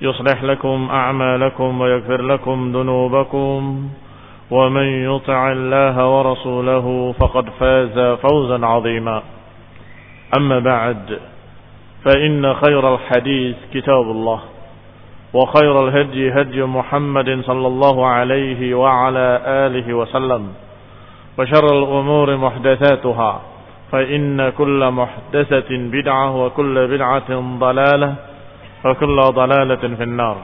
يصلح لكم أعمالكم ويغفر لكم ذنوبكم ومن يطع الله ورسوله فقد فاز فوزا عظيما. أما بعد فإن خير الحديث كتاب الله وخير الهدي هدي محمد صلى الله عليه وعلى آله وسلم وشر الأمور محدثاتها فإن كل محدثة بدعة وكل بدعة ضلالة وكل ضلالة في النار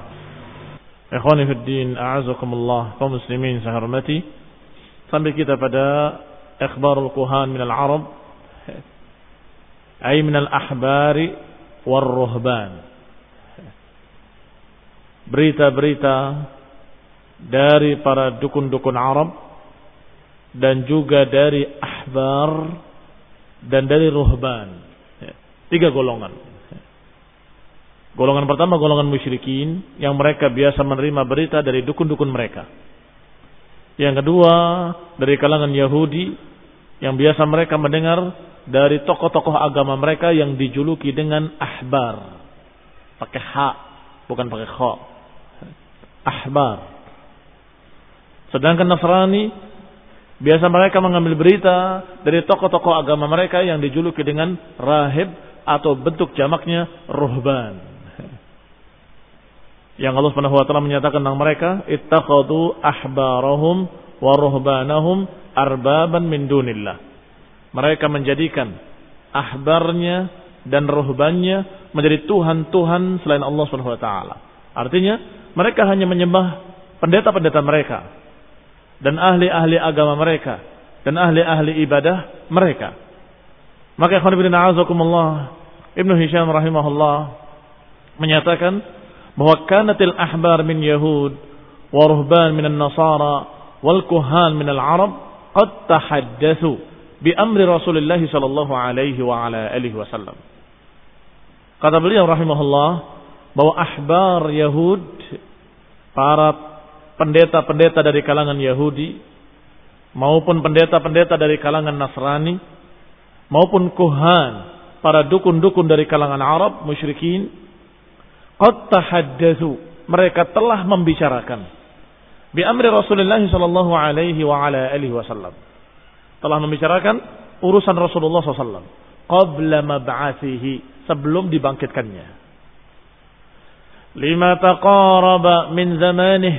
Ikhwani fi din, a'azakumullah, kaum muslimin saya hormati. Sampai kita pada ikhbarul kuhan min al-Arab, ay min al-ahbari war ruhban. Berita-berita dari para dukun-dukun Arab dan juga dari ahbar dan dari ruhban. Tiga golongan. Golongan pertama golongan musyrikin yang mereka biasa menerima berita dari dukun-dukun mereka. Yang kedua dari kalangan Yahudi yang biasa mereka mendengar dari tokoh-tokoh agama mereka yang dijuluki dengan ahbar. Pakai ha, bukan pakai kha. Ahbar. Sedangkan Nasrani biasa mereka mengambil berita dari tokoh-tokoh agama mereka yang dijuluki dengan rahib atau bentuk jamaknya ruhban yang Allah Subhanahu wa taala menyatakan tentang mereka ittakhadhu ahbarahum wa ruhbanahum arbaban min dunillah. Mereka menjadikan ahbarnya dan ruhbannya menjadi tuhan-tuhan selain Allah Subhanahu wa taala. Artinya mereka hanya menyembah pendeta-pendeta mereka dan ahli-ahli agama mereka dan ahli-ahli ibadah mereka. Maka ikhwan fillah Ibnu Hisham rahimahullah menyatakan bahwa kanatil ahbar min Yahud wa ruhban min Nasara wal kuhan min al-Arab qad tahaddatsu bi amri Rasulullah sallallahu alaihi wa ala alihi wasallam. Kata beliau rahimahullah bahwa ahbar Yahud para pendeta-pendeta dari kalangan Yahudi maupun pendeta-pendeta dari kalangan Nasrani maupun kuhan para dukun-dukun dari kalangan Arab musyrikin qad tahaddatsu. Mereka telah membicarakan. Bi amri Rasulullah sallallahu alaihi wa ala alihi wasallam. Telah membicarakan urusan Rasulullah SAW qabla mab'athihi. Sebelum dibangkitkannya. Lima taqaraba min zamanih.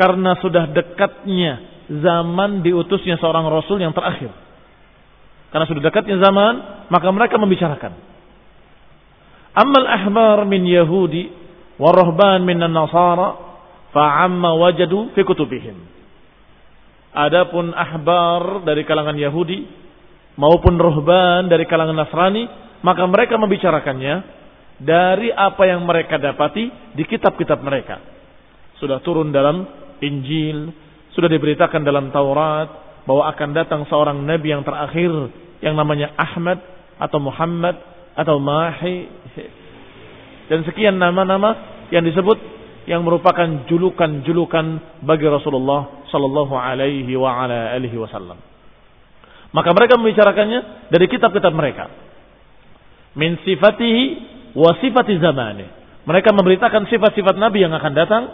Karena sudah dekatnya zaman diutusnya seorang rasul yang terakhir. Karena sudah dekatnya zaman maka mereka membicarakan Amal ahbar min Yahudi wa rahban min Nasara fa'amma wajadu fi kutubihim. Adapun ahbar dari kalangan Yahudi maupun ruhban dari kalangan Nasrani, maka mereka membicarakannya dari apa yang mereka dapati di kitab-kitab mereka. Sudah turun dalam Injil, sudah diberitakan dalam Taurat bahwa akan datang seorang nabi yang terakhir yang namanya Ahmad atau Muhammad atau Mahi dan sekian nama-nama yang disebut yang merupakan julukan-julukan bagi Rasulullah sallallahu alaihi wa ala alihi wasallam. Maka mereka membicarakannya dari kitab-kitab mereka. Min sifatihi wa sifati zamani. Mereka memberitakan sifat-sifat Nabi yang akan datang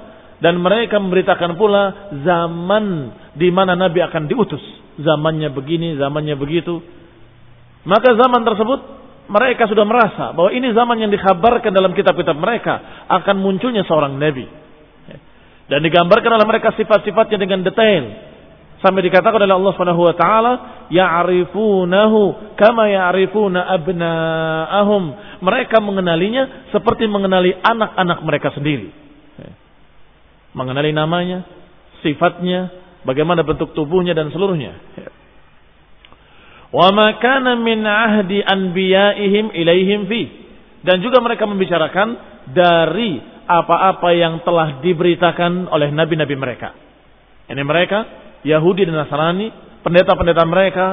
dan mereka memberitakan pula zaman di mana Nabi akan diutus. Zamannya begini, zamannya begitu. Maka zaman tersebut mereka sudah merasa bahwa ini zaman yang dikhabarkan dalam kitab-kitab mereka akan munculnya seorang nabi. Dan digambarkan oleh mereka sifat-sifatnya dengan detail. Sampai dikatakan oleh Allah Subhanahu wa taala, ya'rifunahu kama ya'rifuna abna'ahum. Mereka mengenalinya seperti mengenali anak-anak mereka sendiri. Mengenali namanya, sifatnya, bagaimana bentuk tubuhnya dan seluruhnya. Wa ma kana min ahdi anbiya'ihim ilaihim fi. Dan juga mereka membicarakan dari apa-apa yang telah diberitakan oleh nabi-nabi mereka. Ini mereka Yahudi dan Nasrani, pendeta-pendeta mereka,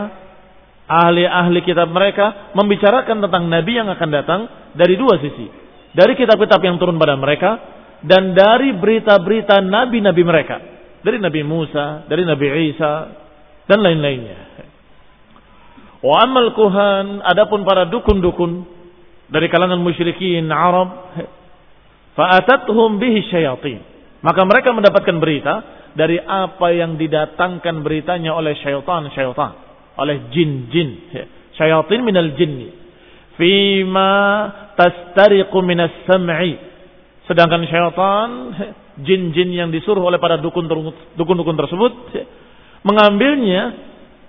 ahli-ahli kitab mereka membicarakan tentang nabi yang akan datang dari dua sisi. Dari kitab-kitab yang turun pada mereka dan dari berita-berita nabi-nabi mereka. Dari Nabi Musa, dari Nabi Isa dan lain-lainnya. Wa amal kuhan, adapun para dukun-dukun dari kalangan musyrikin Arab, fa'atathum bihi syayatin. Maka mereka mendapatkan berita dari apa yang didatangkan beritanya oleh syaitan-syaitan, oleh jin-jin. Syayatin minal jinni. Fima tastariqu minas sam'i. Sedangkan syaitan, jin-jin yang disuruh oleh para dukun-dukun tersebut, mengambilnya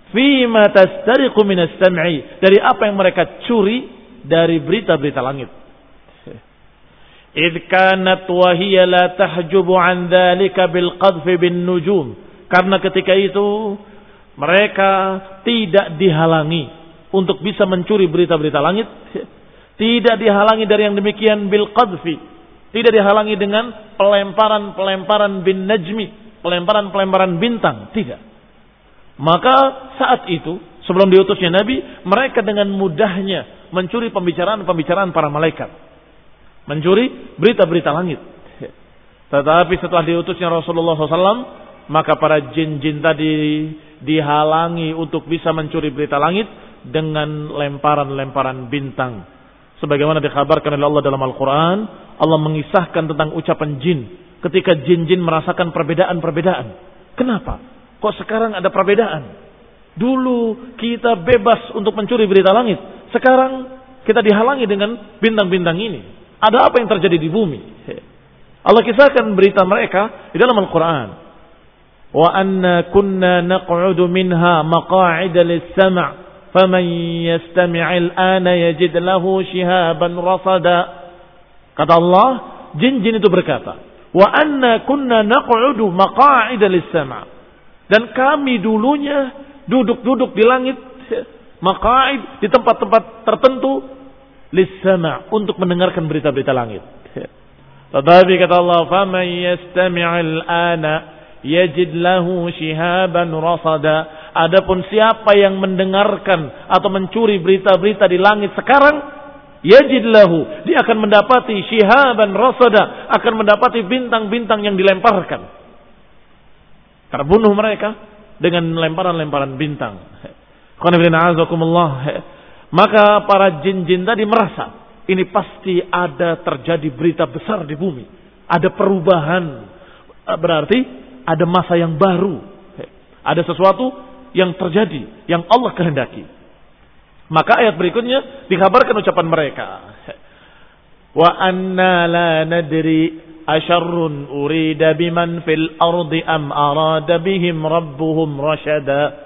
Fima tastariqu minas sam'i. Dari apa yang mereka curi dari berita-berita langit. Idh kanat wa hiya la tahjubu an dhalika bil qadfi bin nujum. Karena ketika itu mereka tidak dihalangi untuk bisa mencuri berita-berita langit. Tidak dihalangi dari yang demikian bil qadfi. Tidak dihalangi dengan pelemparan-pelemparan bin najmi. Pelemparan-pelemparan bintang. Tidak. Maka saat itu, sebelum diutusnya Nabi, mereka dengan mudahnya mencuri pembicaraan-pembicaraan para malaikat. Mencuri berita-berita langit. Tetapi setelah diutusnya Rasulullah SAW, maka para jin-jin tadi dihalangi untuk bisa mencuri berita langit dengan lemparan-lemparan bintang. Sebagaimana dikabarkan oleh Allah dalam Al-Quran, Allah mengisahkan tentang ucapan jin ketika jin-jin merasakan perbedaan-perbedaan. Kenapa? Kok sekarang ada perbedaan? Dulu kita bebas untuk mencuri berita langit. Sekarang kita dihalangi dengan bintang-bintang ini. Ada apa yang terjadi di bumi? Allah kisahkan berita mereka di dalam Al-Quran. Wa anna kunna naq'udu minha maqa'ida lis-sam' faman yastami' ana yajid lahu shihaban rasada. Kata Allah, jin-jin itu berkata, "Wa anna kunna naq'udu maqa'ida lis-sam'." Dan kami dulunya duduk-duduk di langit maqaid di tempat-tempat tertentu lisama untuk mendengarkan berita-berita langit. Tetapi kata Allah, "Faman yastami'il ana yajid lahu shihaban rasada." Adapun siapa yang mendengarkan atau mencuri berita-berita di langit sekarang, yajid lahu, dia akan mendapati shihaban rasada, akan mendapati bintang-bintang yang dilemparkan. Terbunuh mereka dengan lemparan-lemparan bintang. Maka para jin-jin tadi merasa ini pasti ada terjadi berita besar di bumi. Ada perubahan. Berarti ada masa yang baru. Ada sesuatu yang terjadi. Yang Allah kehendaki. Maka ayat berikutnya dikabarkan ucapan mereka. Wa anna la nadri Asharrun urida biman fil ardi am arada bihim rabbuhum rasyada.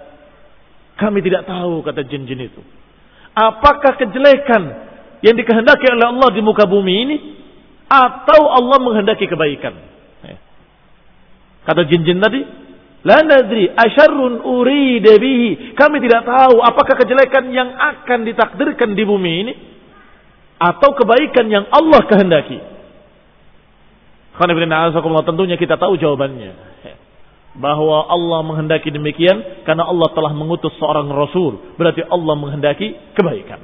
Kami tidak tahu kata jin-jin itu. Apakah kejelekan yang dikehendaki oleh Allah di muka bumi ini atau Allah menghendaki kebaikan? Ya. Kata jin-jin tadi, La nadri asyarrun urida bihi. Kami tidak tahu apakah kejelekan yang akan ditakdirkan di bumi ini atau kebaikan yang Allah kehendaki. Tentunya kita tahu jawabannya. Bahwa Allah menghendaki demikian karena Allah telah mengutus seorang Rasul. Berarti Allah menghendaki kebaikan.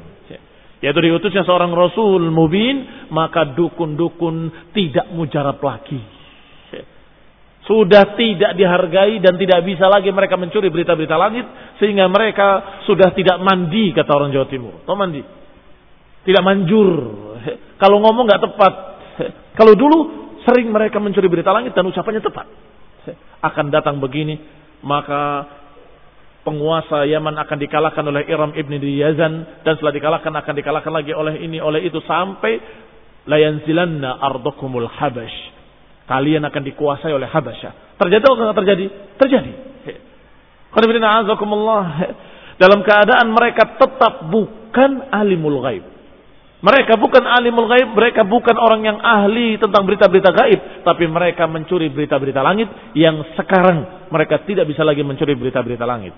Yaitu diutusnya seorang Rasul mubin, maka dukun-dukun tidak mujarab lagi. Sudah tidak dihargai dan tidak bisa lagi mereka mencuri berita-berita langit. Sehingga mereka sudah tidak mandi, kata orang Jawa Timur. Tahu mandi? Tidak manjur. Kalau ngomong nggak tepat. Kalau dulu sering mereka mencuri berita langit dan ucapannya tepat. Akan datang begini, maka penguasa Yaman akan dikalahkan oleh Iram ibn Yazan dan setelah dikalahkan akan dikalahkan lagi oleh ini oleh itu sampai layanzilanna ardokumul habash Kalian akan dikuasai oleh Habasyah. Terjadi atau tidak terjadi? Terjadi. Dalam keadaan mereka tetap bukan alimul ghaib. Mereka bukan alimul ghaib, mereka bukan orang yang ahli tentang berita-berita gaib, tapi mereka mencuri berita-berita langit yang sekarang mereka tidak bisa lagi mencuri berita-berita langit.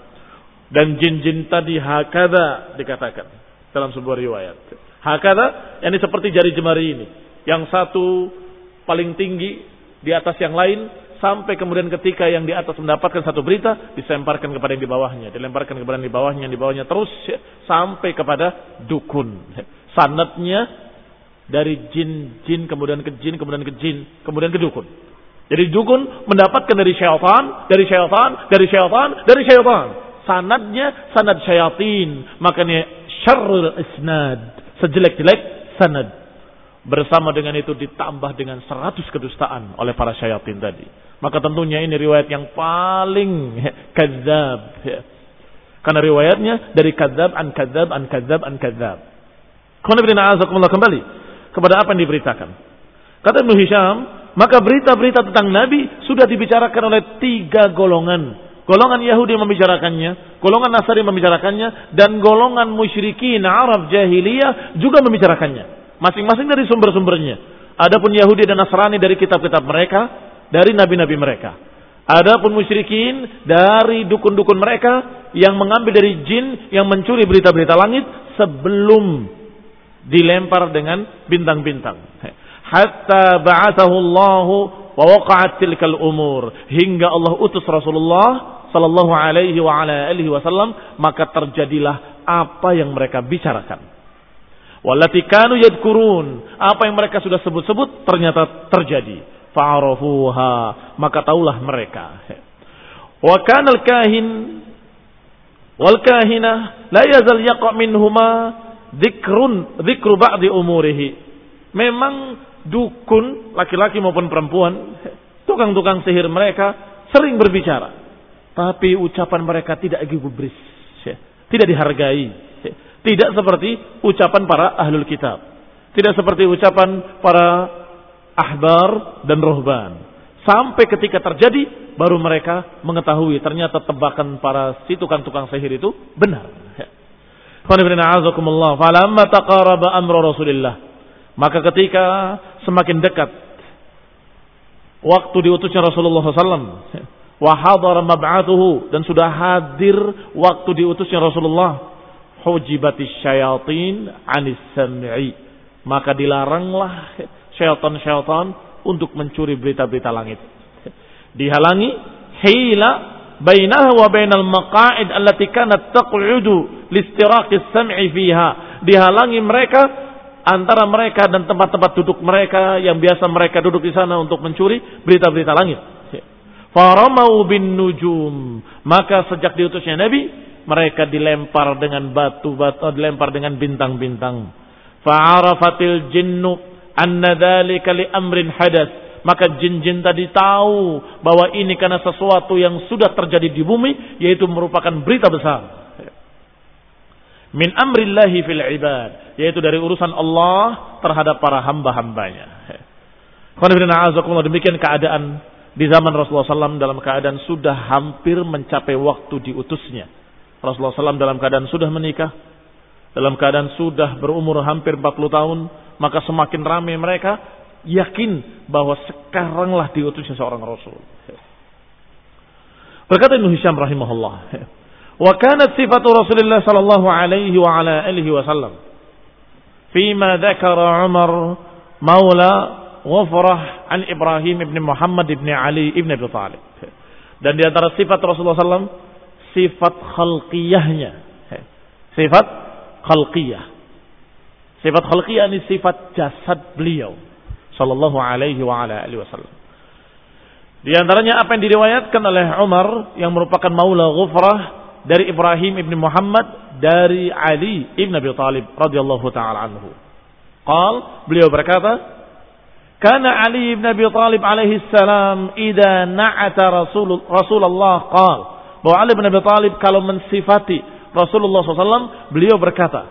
Dan jin-jin tadi hakada dikatakan dalam sebuah riwayat. Hakada, yang seperti jari jemari ini. Yang satu paling tinggi di atas yang lain sampai kemudian ketika yang di atas mendapatkan satu berita disemparkan kepada yang di bawahnya, dilemparkan kepada yang di bawahnya, yang di bawahnya terus sampai kepada dukun. Sanatnya dari jin-jin kemudian ke jin kemudian ke jin kemudian ke dukun. Jadi dukun mendapatkan dari syaitan, dari syaitan, dari syaitan, dari syaitan. Sanadnya sanad syaitin. Makanya syarrul isnad. Sejelek-jelek sanad. Bersama dengan itu ditambah dengan seratus kedustaan oleh para syaitan tadi. Maka tentunya ini riwayat yang paling kadzab. Karena riwayatnya dari kadzab an kadzab an kadzab an kadzab. Kembali kepada apa yang diberitakan. Kata Ibnu Hisham, maka berita-berita tentang Nabi sudah dibicarakan oleh tiga golongan. Golongan Yahudi membicarakannya, golongan Nasari membicarakannya, dan golongan musyrikin Arab jahiliyah juga membicarakannya. Masing-masing dari sumber-sumbernya. Adapun Yahudi dan Nasrani dari kitab-kitab mereka, dari nabi-nabi mereka. Adapun musyrikin dari dukun-dukun mereka yang mengambil dari jin yang mencuri berita-berita langit sebelum dilempar dengan bintang-bintang. Hatta ba'athahu Allah wa waqa'at tilkal umur hingga Allah utus Rasulullah sallallahu alaihi wa ala alihi wasallam maka terjadilah apa yang mereka bicarakan. Wallati kanu yadkurun. Apa yang mereka sudah sebut-sebut ternyata terjadi. Fa'arafuha. Maka taulah mereka. Wa kanal kahin wal kahina la yazal yaqa minhuma dzikrun dzikru ba'di umurihi. Memang dukun laki-laki maupun perempuan, tukang-tukang sihir mereka sering berbicara. Tapi ucapan mereka tidak gubris, tidak dihargai. Tidak seperti ucapan para ahlul kitab. Tidak seperti ucapan para ahbar dan rohban. Sampai ketika terjadi, baru mereka mengetahui ternyata tebakan para si tukang-tukang sihir itu benar. Falamma taqaraba amru Rasulillah. Maka ketika semakin dekat waktu diutusnya Rasulullah SAW, wa mab'atuhu dan sudah hadir waktu diutusnya Rasulullah hujibatis syayatin anis sam'i. Maka dilaranglah syaitan-syaitan untuk mencuri berita-berita langit. Dihalangi hila bainaha wa bainal maqa'id allati kanat taq'udu listiraqis sam'i fiha. Dihalangi mereka antara mereka dan tempat-tempat duduk mereka yang biasa mereka duduk di sana untuk mencuri berita-berita langit. Faramau bin nujum. Maka sejak diutusnya Nabi, mereka dilempar dengan batu-batu, dilempar dengan bintang-bintang. Fa'arafatil jinnu anna dzalika li amrin hadas. Maka jin-jin tadi tahu bahwa ini karena sesuatu yang sudah terjadi di bumi yaitu merupakan berita besar. Min amrillahi fil ibad, yaitu dari urusan Allah terhadap para hamba-hambanya. Demikian keadaan di zaman Rasulullah SAW dalam keadaan sudah hampir mencapai waktu diutusnya Rasulullah SAW dalam keadaan sudah menikah, dalam keadaan sudah berumur hampir 40 tahun, maka semakin ramai mereka yakin bahwa sekaranglah diutusnya seorang Rasul. Berkata Ibnu Hisham rahimahullah, "Wa kanat sifatu Rasulullah sallallahu alaihi wa ala alihi wasallam fima dzakara Umar maula Wafrah an Ibrahim ibn Muhammad ibn Ali ibn Abi Talib. Dan di antara sifat Rasulullah SAW sifat khalqiyahnya. Sifat khalqiyah. Sifat khalqiyah ini sifat jasad beliau sallallahu alaihi wa ala alihi wasallam. Di antaranya apa yang diriwayatkan oleh Umar yang merupakan maula Ghufrah dari Ibrahim ibn Muhammad dari Ali ibn Abi Talib radhiyallahu taala anhu. Qal beliau berkata, "Kana Ali ibn Abi Talib alaihi salam idza na'ata Rasul Rasulullah qal" bahwa Ali ibn Abi Talib kalau mensifati Rasulullah SAW beliau berkata,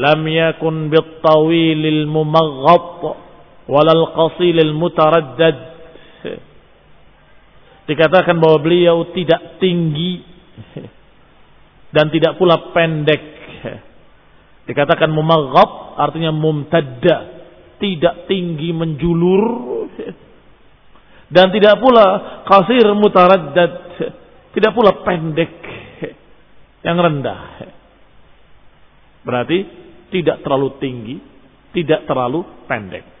"Lam yakun bit-tawilil mumaghat walal qasilil mutaraddad." Dikatakan bahwa beliau tidak tinggi dan tidak pula pendek. Dikatakan mumaghab artinya mumtadda, tidak tinggi menjulur dan tidak pula kasir mutaraddad, tidak pula pendek yang rendah. Berarti tidak terlalu tinggi, tidak terlalu pendek.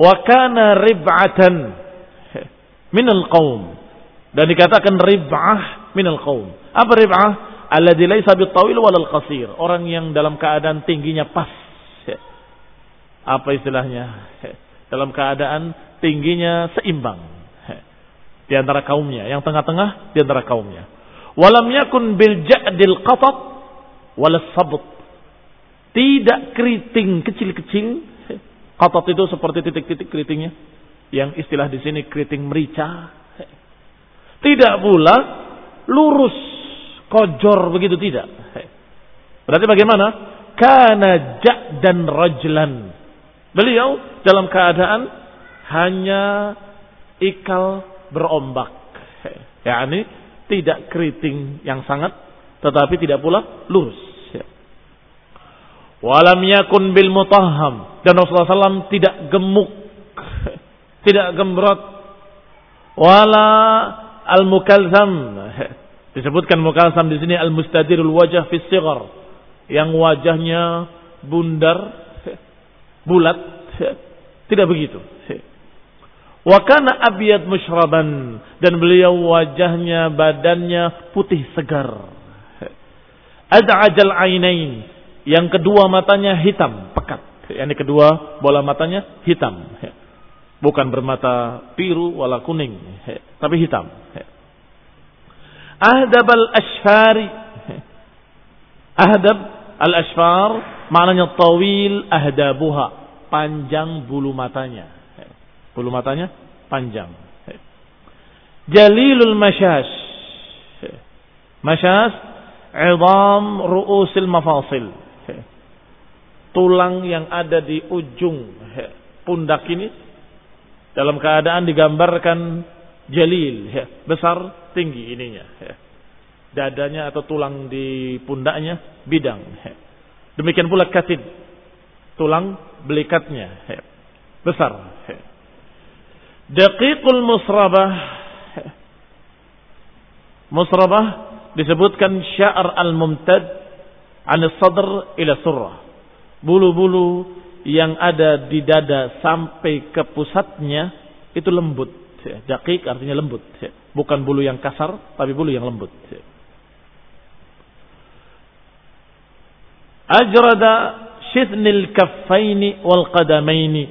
Wa kana rib'atan minal qaum dan dikatakan rib'ah minal qaum. Apa rib'ah? Alladzi laisa bitawil walal qasir. Orang yang dalam keadaan tingginya pas. Apa istilahnya? Dalam keadaan tingginya seimbang. Di antara kaumnya. Yang tengah-tengah di antara kaumnya. Walam yakun bil ja'dil qatat walas sabut. Tidak keriting kecil-kecil. Qatat itu seperti titik-titik keritingnya. Yang istilah di sini keriting merica tidak pula lurus, kojor begitu tidak. Berarti bagaimana? Kana jak dan rajlan. Beliau dalam keadaan hanya ikal berombak. yakni tidak keriting yang sangat tetapi tidak pula lurus. Walam yakun bil mutahham dan Rasulullah SAW tidak gemuk, tidak gembrot, wala al-mukalzam. Disebutkan mukalzam di sini al-mustadirul wajah fi sigar. Yang wajahnya bundar, bulat. Tidak begitu. Wa kana abyad musyraban dan beliau wajahnya badannya putih segar. Ad'ajal ainain yang kedua matanya hitam pekat. Yang kedua bola matanya hitam. Bukan bermata biru wala kuning, tapi hitam. Ahdab al-ashfari. Ahdab al-ashfar maknanya tawil ahdabuha, panjang bulu matanya. Bulu matanya panjang. Jalilul masyash. Masyash idam ru'usil mafasil. Tulang yang ada di ujung pundak ini dalam keadaan digambarkan jalil, besar, tinggi ininya. Ya. Dadanya atau tulang di pundaknya bidang. Demikian pula katid, tulang belikatnya ya. besar. Daqiqul musrabah. Musrabah disebutkan sya'r al-mumtad an sadr ila surah. Bulu-bulu yang ada di dada sampai ke pusatnya itu lembut. Ya, dakik artinya lembut. Ya. Bukan bulu yang kasar, tapi bulu yang lembut. Ya. Ajrada syithnil kaffaini wal qadamaini.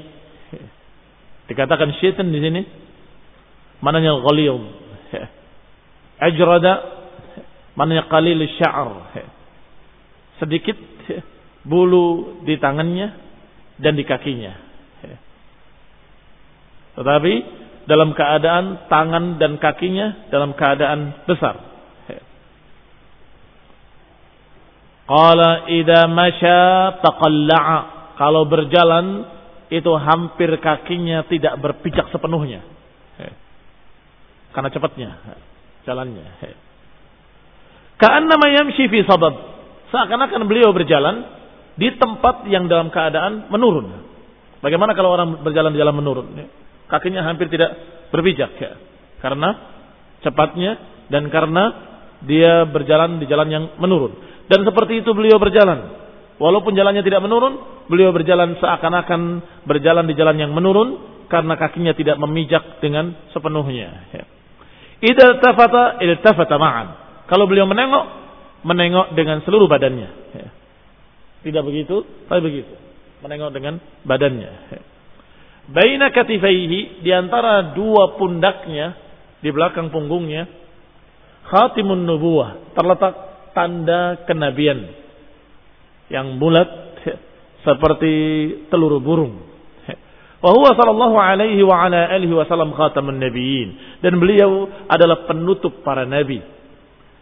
Dikatakan syitn di sini mananya ghaliyum. Ajrada mananya qalil sya'r. Sedikit bulu di tangannya dan di kakinya. Tetapi dalam keadaan tangan dan kakinya dalam keadaan besar. Qala idza masya taqalla'a. Kalau berjalan itu hampir kakinya tidak berpijak sepenuhnya. Karena cepatnya jalannya. Ka'annama yamshi fi sabab. Seakan-akan beliau berjalan di tempat yang dalam keadaan menurun. Bagaimana kalau orang berjalan di jalan menurun? Kakinya hampir tidak berpijak ya. Karena cepatnya dan karena dia berjalan di jalan yang menurun. Dan seperti itu beliau berjalan. Walaupun jalannya tidak menurun, beliau berjalan seakan-akan berjalan di jalan yang menurun karena kakinya tidak memijak dengan sepenuhnya. Ya. Idza tafata iltafata ma'an. Kalau beliau menengok, menengok dengan seluruh badannya. Tidak begitu, tapi begitu. Menengok dengan badannya. baina katifaihi di antara dua pundaknya di belakang punggungnya khatimun nubuwah terletak tanda kenabian yang bulat seperti telur burung. Wa huwa sallallahu alaihi wa ala alihi wasallam khatamun nabiyyin dan beliau adalah penutup para nabi.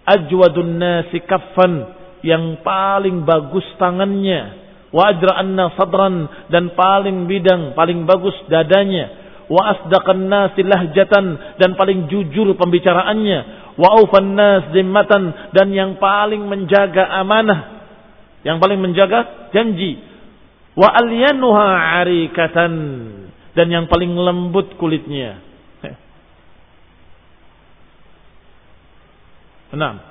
Ajwadun nasi kaffan yang paling bagus tangannya. Wa ajra'anna sadran dan paling bidang, paling bagus dadanya, wa asdaqan nasi lahjatan dan paling jujur pembicaraannya, wa aufan nas zimmatan dan yang paling menjaga amanah, yang paling menjaga janji, wa alyanuha arikatan dan yang paling lembut kulitnya. Enam.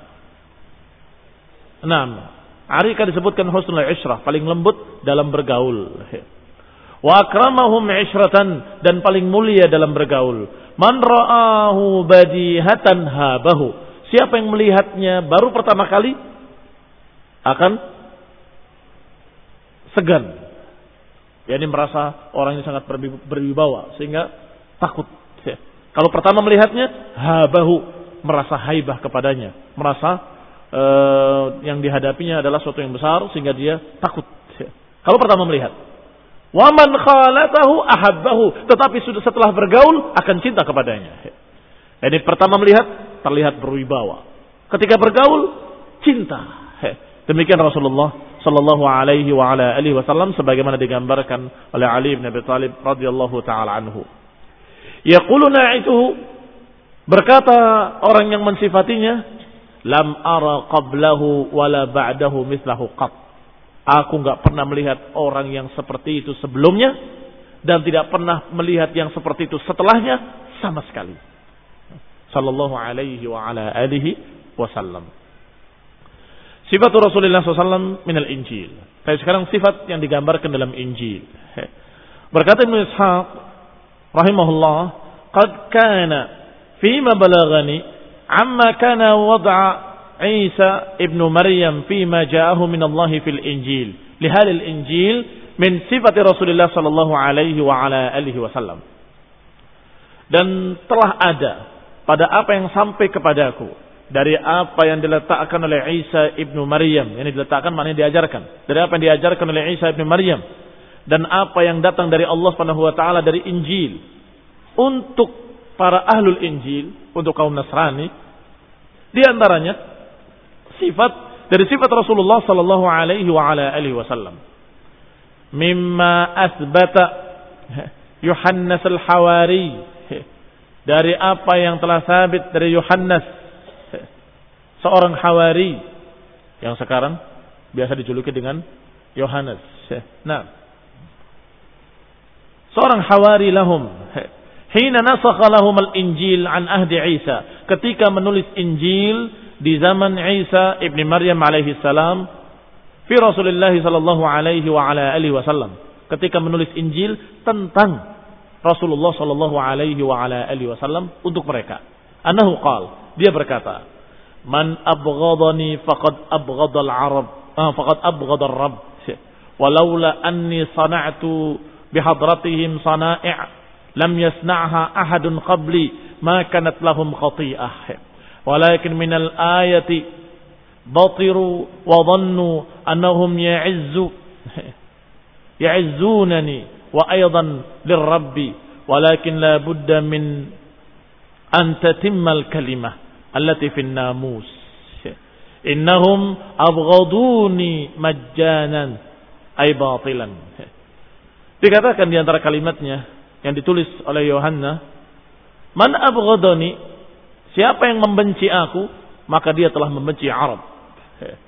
Enam. Arika disebutkan husnul isyrah, paling lembut dalam bergaul. Wa akramahum isyratan dan paling mulia dalam bergaul. Man ra'ahu badihatan habahu. Siapa yang melihatnya baru pertama kali akan segan. Yani merasa orang ini sangat berwibawa sehingga takut. Kalau pertama melihatnya habahu merasa haibah kepadanya, merasa yang dihadapinya adalah sesuatu yang besar sehingga dia takut. Kalau pertama melihat, waman khalatahu ahabbahu, tetapi sudah setelah bergaul akan cinta kepadanya. Jadi pertama melihat terlihat berwibawa. Ketika bergaul cinta. Demikian Rasulullah sallallahu alaihi wa ala alihi wasallam sebagaimana digambarkan oleh Ali bin Abi Thalib radhiyallahu taala anhu. Itu berkata orang yang mensifatinya Lam ara qablahu wala ba'dahu mislahu qat. Aku nggak pernah melihat orang yang seperti itu sebelumnya dan tidak pernah melihat yang seperti itu setelahnya sama sekali. Sallallahu alaihi wa ala alihi wasallam. Sifat Rasulullah SAW minal Injil. Tapi sekarang sifat yang digambarkan dalam Injil. Berkata Ibn Ishaq rahimahullah, "Qad kana fima balagani amma kana wad'a Isa ibn Maryam fima ja'ahu min Allah fil Injil. Lihal Injil min sifat Rasulullah sallallahu alaihi wa ala alihi wasallam. Dan telah ada pada apa yang sampai kepadaku dari apa yang diletakkan oleh Isa ibnu Maryam, ini diletakkan maknanya diajarkan. Dari apa yang diajarkan oleh Isa ibnu Maryam dan apa yang datang dari Allah Subhanahu wa taala dari Injil untuk para ahlul Injil untuk kaum Nasrani. Di antaranya sifat dari sifat Rasulullah sallallahu alaihi wa ala alihi wasallam. Mimma asbata Yohannes al-Hawari dari apa yang telah sabit dari Yohannes seorang Hawari yang sekarang biasa dijuluki dengan Yohanes. Nah, seorang Hawari lahum Hina nasakha lahum al-Injil an ahdi Isa. Ketika menulis Injil di zaman Isa ibni Maryam alaihi salam fi Rasulullah sallallahu alaihi wa ala alihi wasallam. Ketika menulis Injil tentang Rasulullah sallallahu alaihi wa ala alihi wasallam untuk mereka. Anahu qal, dia berkata, "Man abghadani faqad abghadha al-Arab, ah, faqad abghadha ar-Rabb." Walaula anni sana'tu bihadratihim sana'i' lam yasna'ha ahadun qabli ma kanat lahum khati'ah walakin minal ayati batiru wa dhannu annahum ya'izzu ya'izzunani wa aydan lirrabbi walakin la budda min an tatimma al-kalimah allati fi an-namus innahum abghaduni majjanan ay batilan dikatakan di antara kalimatnya yang ditulis oleh Yohanna, "Man abghadani?" Siapa yang membenci aku, maka dia telah membenci Arab.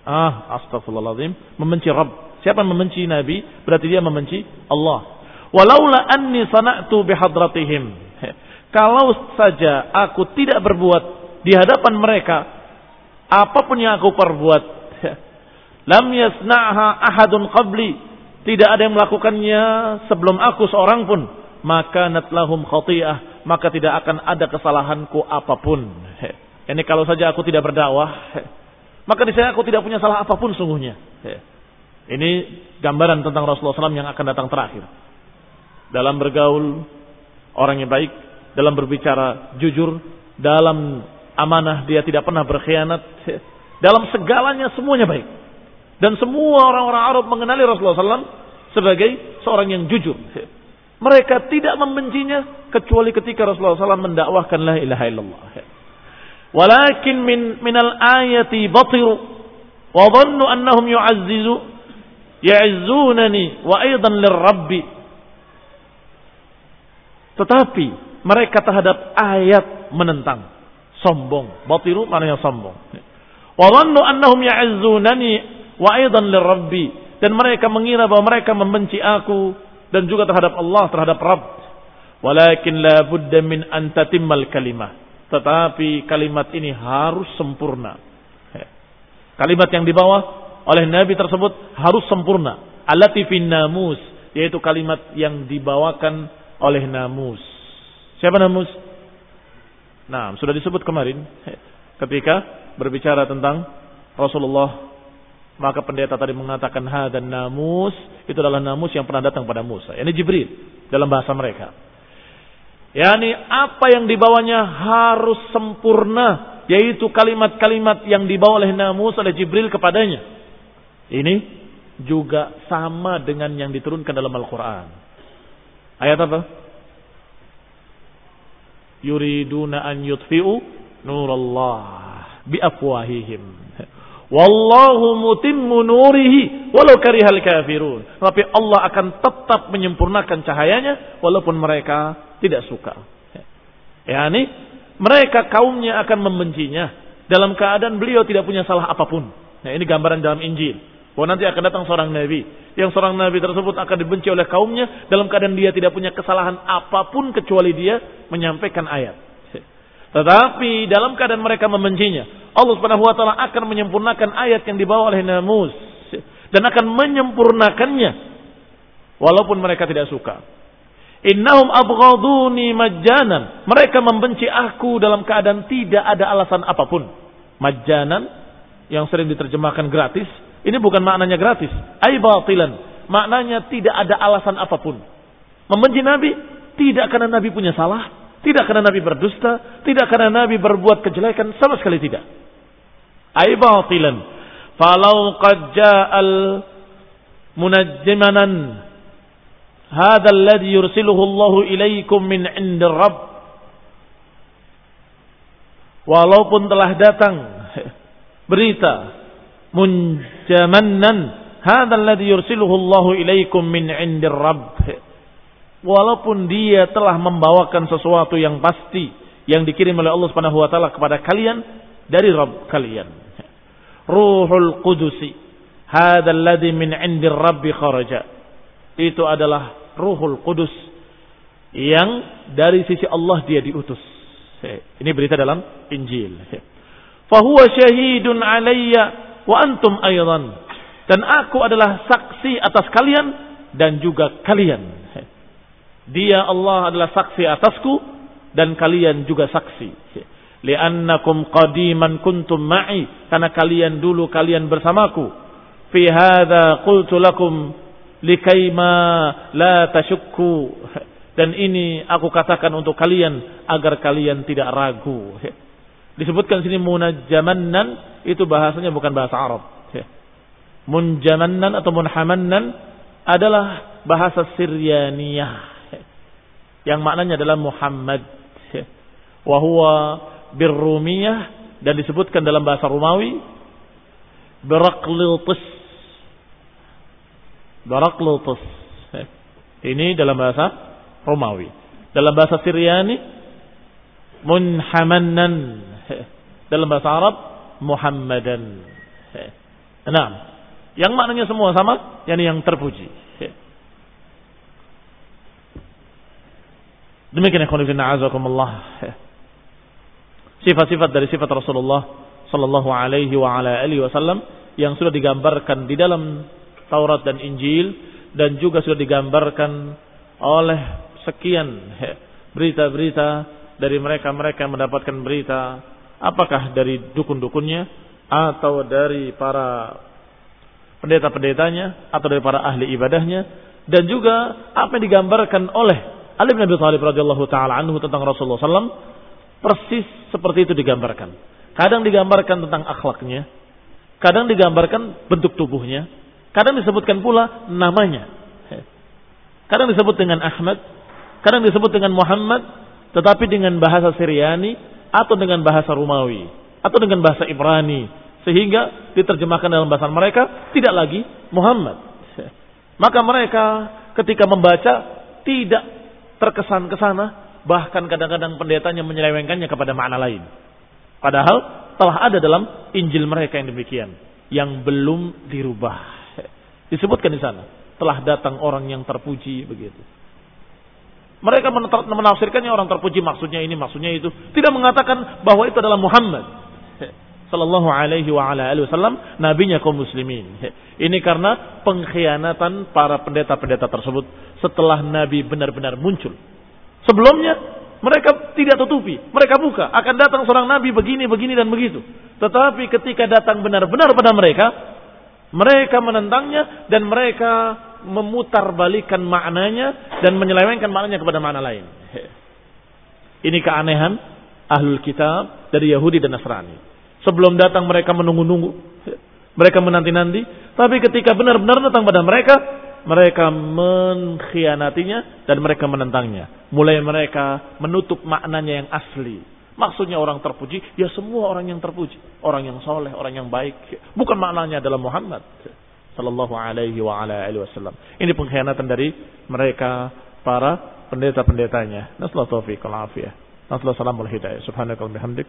Ah, astagfirullahaladzim. Membenci Rabb. Siapa yang membenci Nabi, berarti dia membenci Allah. Walaula anni sana'tu bihadratihim. Kalau saja aku tidak berbuat di hadapan mereka, apa pun yang aku perbuat, lam yasna'ha ahadun qabli, tidak ada yang melakukannya sebelum aku seorang pun. Maka natlahum khati'ah. Maka tidak akan ada kesalahanku apa pun. Ini kalau saja aku tidak berdakwah. Maka di saya aku tidak punya salah apa pun sungguhnya. Ini gambaran tentang Rasulullah SAW yang akan datang terakhir. dalam bergaul orang yang baik, dalam berbicara jujur, dalam amanah dia tidak pernah berkhianat, dalam segalanya semuanya baik. Dan semua orang-orang Arab mengenali Rasulullah SAW sebagai seorang yang jujur. Mereka tidak membencinya kecuali ketika Rasulullah SAW mendakwahkan la ilaha illallah. Walakin min minal ayati batiru wa dhannu annahum yu'azzizu ya'izunani wa aidan lirrabbi. Tetapi mereka terhadap ayat menentang, sombong. Batiru maknanya sombong. Wa dhannu annahum ya'izunani wa aidan lirrabbi dan mereka mengira bahwa mereka membenci aku dan juga terhadap Allah, terhadap Rabb. Walakin la budda min an tatimmal kalimah. Tetapi kalimat ini harus sempurna. Kalimat yang dibawa oleh Nabi tersebut harus sempurna. Allati fin namus, yaitu kalimat yang dibawakan oleh namus. Siapa namus? Nah, sudah disebut kemarin ketika berbicara tentang Rasulullah maka pendeta tadi mengatakan ha dan namus itu adalah namus yang pernah datang pada Musa. Ini Jibril dalam bahasa mereka. Yani apa yang dibawanya harus sempurna yaitu kalimat-kalimat yang dibawa oleh namus oleh Jibril kepadanya. Ini juga sama dengan yang diturunkan dalam Al-Qur'an. Ayat apa? Yuriduna an yutfi'u nurallah biafwahihim. Wallahu mutimmu nurihi walau karihal kafirun. Tapi Allah akan tetap menyempurnakan cahayanya walaupun mereka tidak suka. Ya, ini mereka kaumnya akan membencinya dalam keadaan beliau tidak punya salah apa pun. Nah, ini gambaran dalam Injil. Bahwa nanti akan datang seorang nabi. Yang seorang nabi tersebut akan dibenci oleh kaumnya dalam keadaan dia tidak punya kesalahan apa pun kecuali dia menyampaikan ayat. Tetapi dalam keadaan mereka membencinya, Allah Subhanahu wa taala akan menyempurnakan ayat yang dibawa oleh Namus dan akan menyempurnakannya walaupun mereka tidak suka. Innahum abghaduni majjanan. Mereka membenci aku dalam keadaan tidak ada alasan apa pun. Majjanan yang sering diterjemahkan gratis, ini bukan maknanya gratis, ai batilan. Maknanya tidak ada alasan apa pun. Membenci Nabi tidak karena Nabi punya salah, tidak karena Nabi berdusta, tidak karena Nabi berbuat kejelekan, sama sekali tidak. Ai batilan. Falau qad ja'al munajjimanan hadha alladhi yursiluhu Allah ilaikum min 'indir Rabb. Walaupun telah datang berita munjamannan hadha alladhi yursiluhu Allah ilaikum min 'indir Rabb walaupun dia telah membawakan sesuatu yang pasti yang dikirim oleh Allah Subhanahu wa taala kepada kalian dari Rabb kalian. Ruhul Qudusi, hadzal ladzi min 'indir Rabbi kharaja. Itu adalah Ruhul Qudus yang dari sisi Allah dia diutus. Ini berita dalam Injil. Fahuwa syahidun alayya wa antum aydan. Dan aku adalah saksi atas kalian dan juga kalian. Dia Allah adalah saksi atasku dan kalian juga saksi. Li'annakum qadiman kuntum ma'i karena kalian dulu kalian bersamaku. Fi hadza qultu lakum likaima la tashukku. Dan ini aku katakan untuk kalian agar kalian tidak ragu. Disebutkan sini munajjamannan itu bahasanya bukan bahasa Arab. Munjamannan atau munhamannan adalah bahasa Siryaniyah yang maknanya adalah Muhammad. Wa huwa birrumiyah dan disebutkan dalam bahasa Romawi Beraklutus Beraklutus ini dalam bahasa Romawi. Dalam bahasa Syriani Munhamannan dalam bahasa Arab Muhammadan. Nah yang maknanya semua sama yakni yang terpuji Demikian ikhwan fillah azakumullah. Sifat-sifat dari sifat Rasulullah sallallahu alaihi wa ala alihi wasallam yang sudah digambarkan di dalam Taurat dan Injil dan juga sudah digambarkan oleh sekian berita-berita dari mereka-mereka yang mendapatkan berita apakah dari dukun-dukunnya atau dari para pendeta-pendetanya atau dari para ahli ibadahnya dan juga apa yang digambarkan oleh Ali bin Abi Thalib radhiyallahu taala anhu tentang Rasulullah SAW persis seperti itu digambarkan. Kadang digambarkan tentang akhlaknya, kadang digambarkan bentuk tubuhnya, kadang disebutkan pula namanya. Kadang disebut dengan Ahmad, kadang disebut dengan Muhammad, tetapi dengan bahasa Syriani atau dengan bahasa Romawi atau dengan bahasa Ibrani sehingga diterjemahkan dalam bahasa mereka tidak lagi Muhammad. Maka mereka ketika membaca tidak terkesan ke sana, bahkan kadang-kadang pendetanya menyelewengkannya kepada makna lain. Padahal telah ada dalam Injil mereka yang demikian, yang belum dirubah. Disebutkan di sana, telah datang orang yang terpuji begitu. Mereka menafsirkannya orang terpuji maksudnya ini, maksudnya itu. Tidak mengatakan bahwa itu adalah Muhammad. Sallallahu alaihi wa ala alihi wasallam. Nabinya kaum muslimin. Ini karena pengkhianatan para pendeta-pendeta tersebut. Setelah Nabi benar-benar muncul. Sebelumnya mereka tidak tutupi. Mereka buka. Akan datang seorang Nabi begini, begini dan begitu. Tetapi ketika datang benar-benar pada mereka. Mereka menentangnya dan mereka memutar balikan maknanya dan menyelewengkan maknanya kepada makna lain. Ini keanehan ahlul kitab dari Yahudi dan Nasrani. Sebelum datang mereka menunggu-nunggu. Mereka menanti-nanti. Tapi ketika benar-benar datang pada mereka, mereka mengkhianatinya dan mereka menentangnya. Mulai mereka menutup maknanya yang asli. Maksudnya orang terpuji, ya semua orang yang terpuji. Orang yang soleh, orang yang baik. Bukan maknanya adalah Muhammad sallallahu alaihi wa ala alihi wasallam. Ini pengkhianatan dari mereka para pendeta-pendetanya. Nasallahu taufiq wal afiyah. Nasallahu wal hidayah. Subhanaka wa bihamdik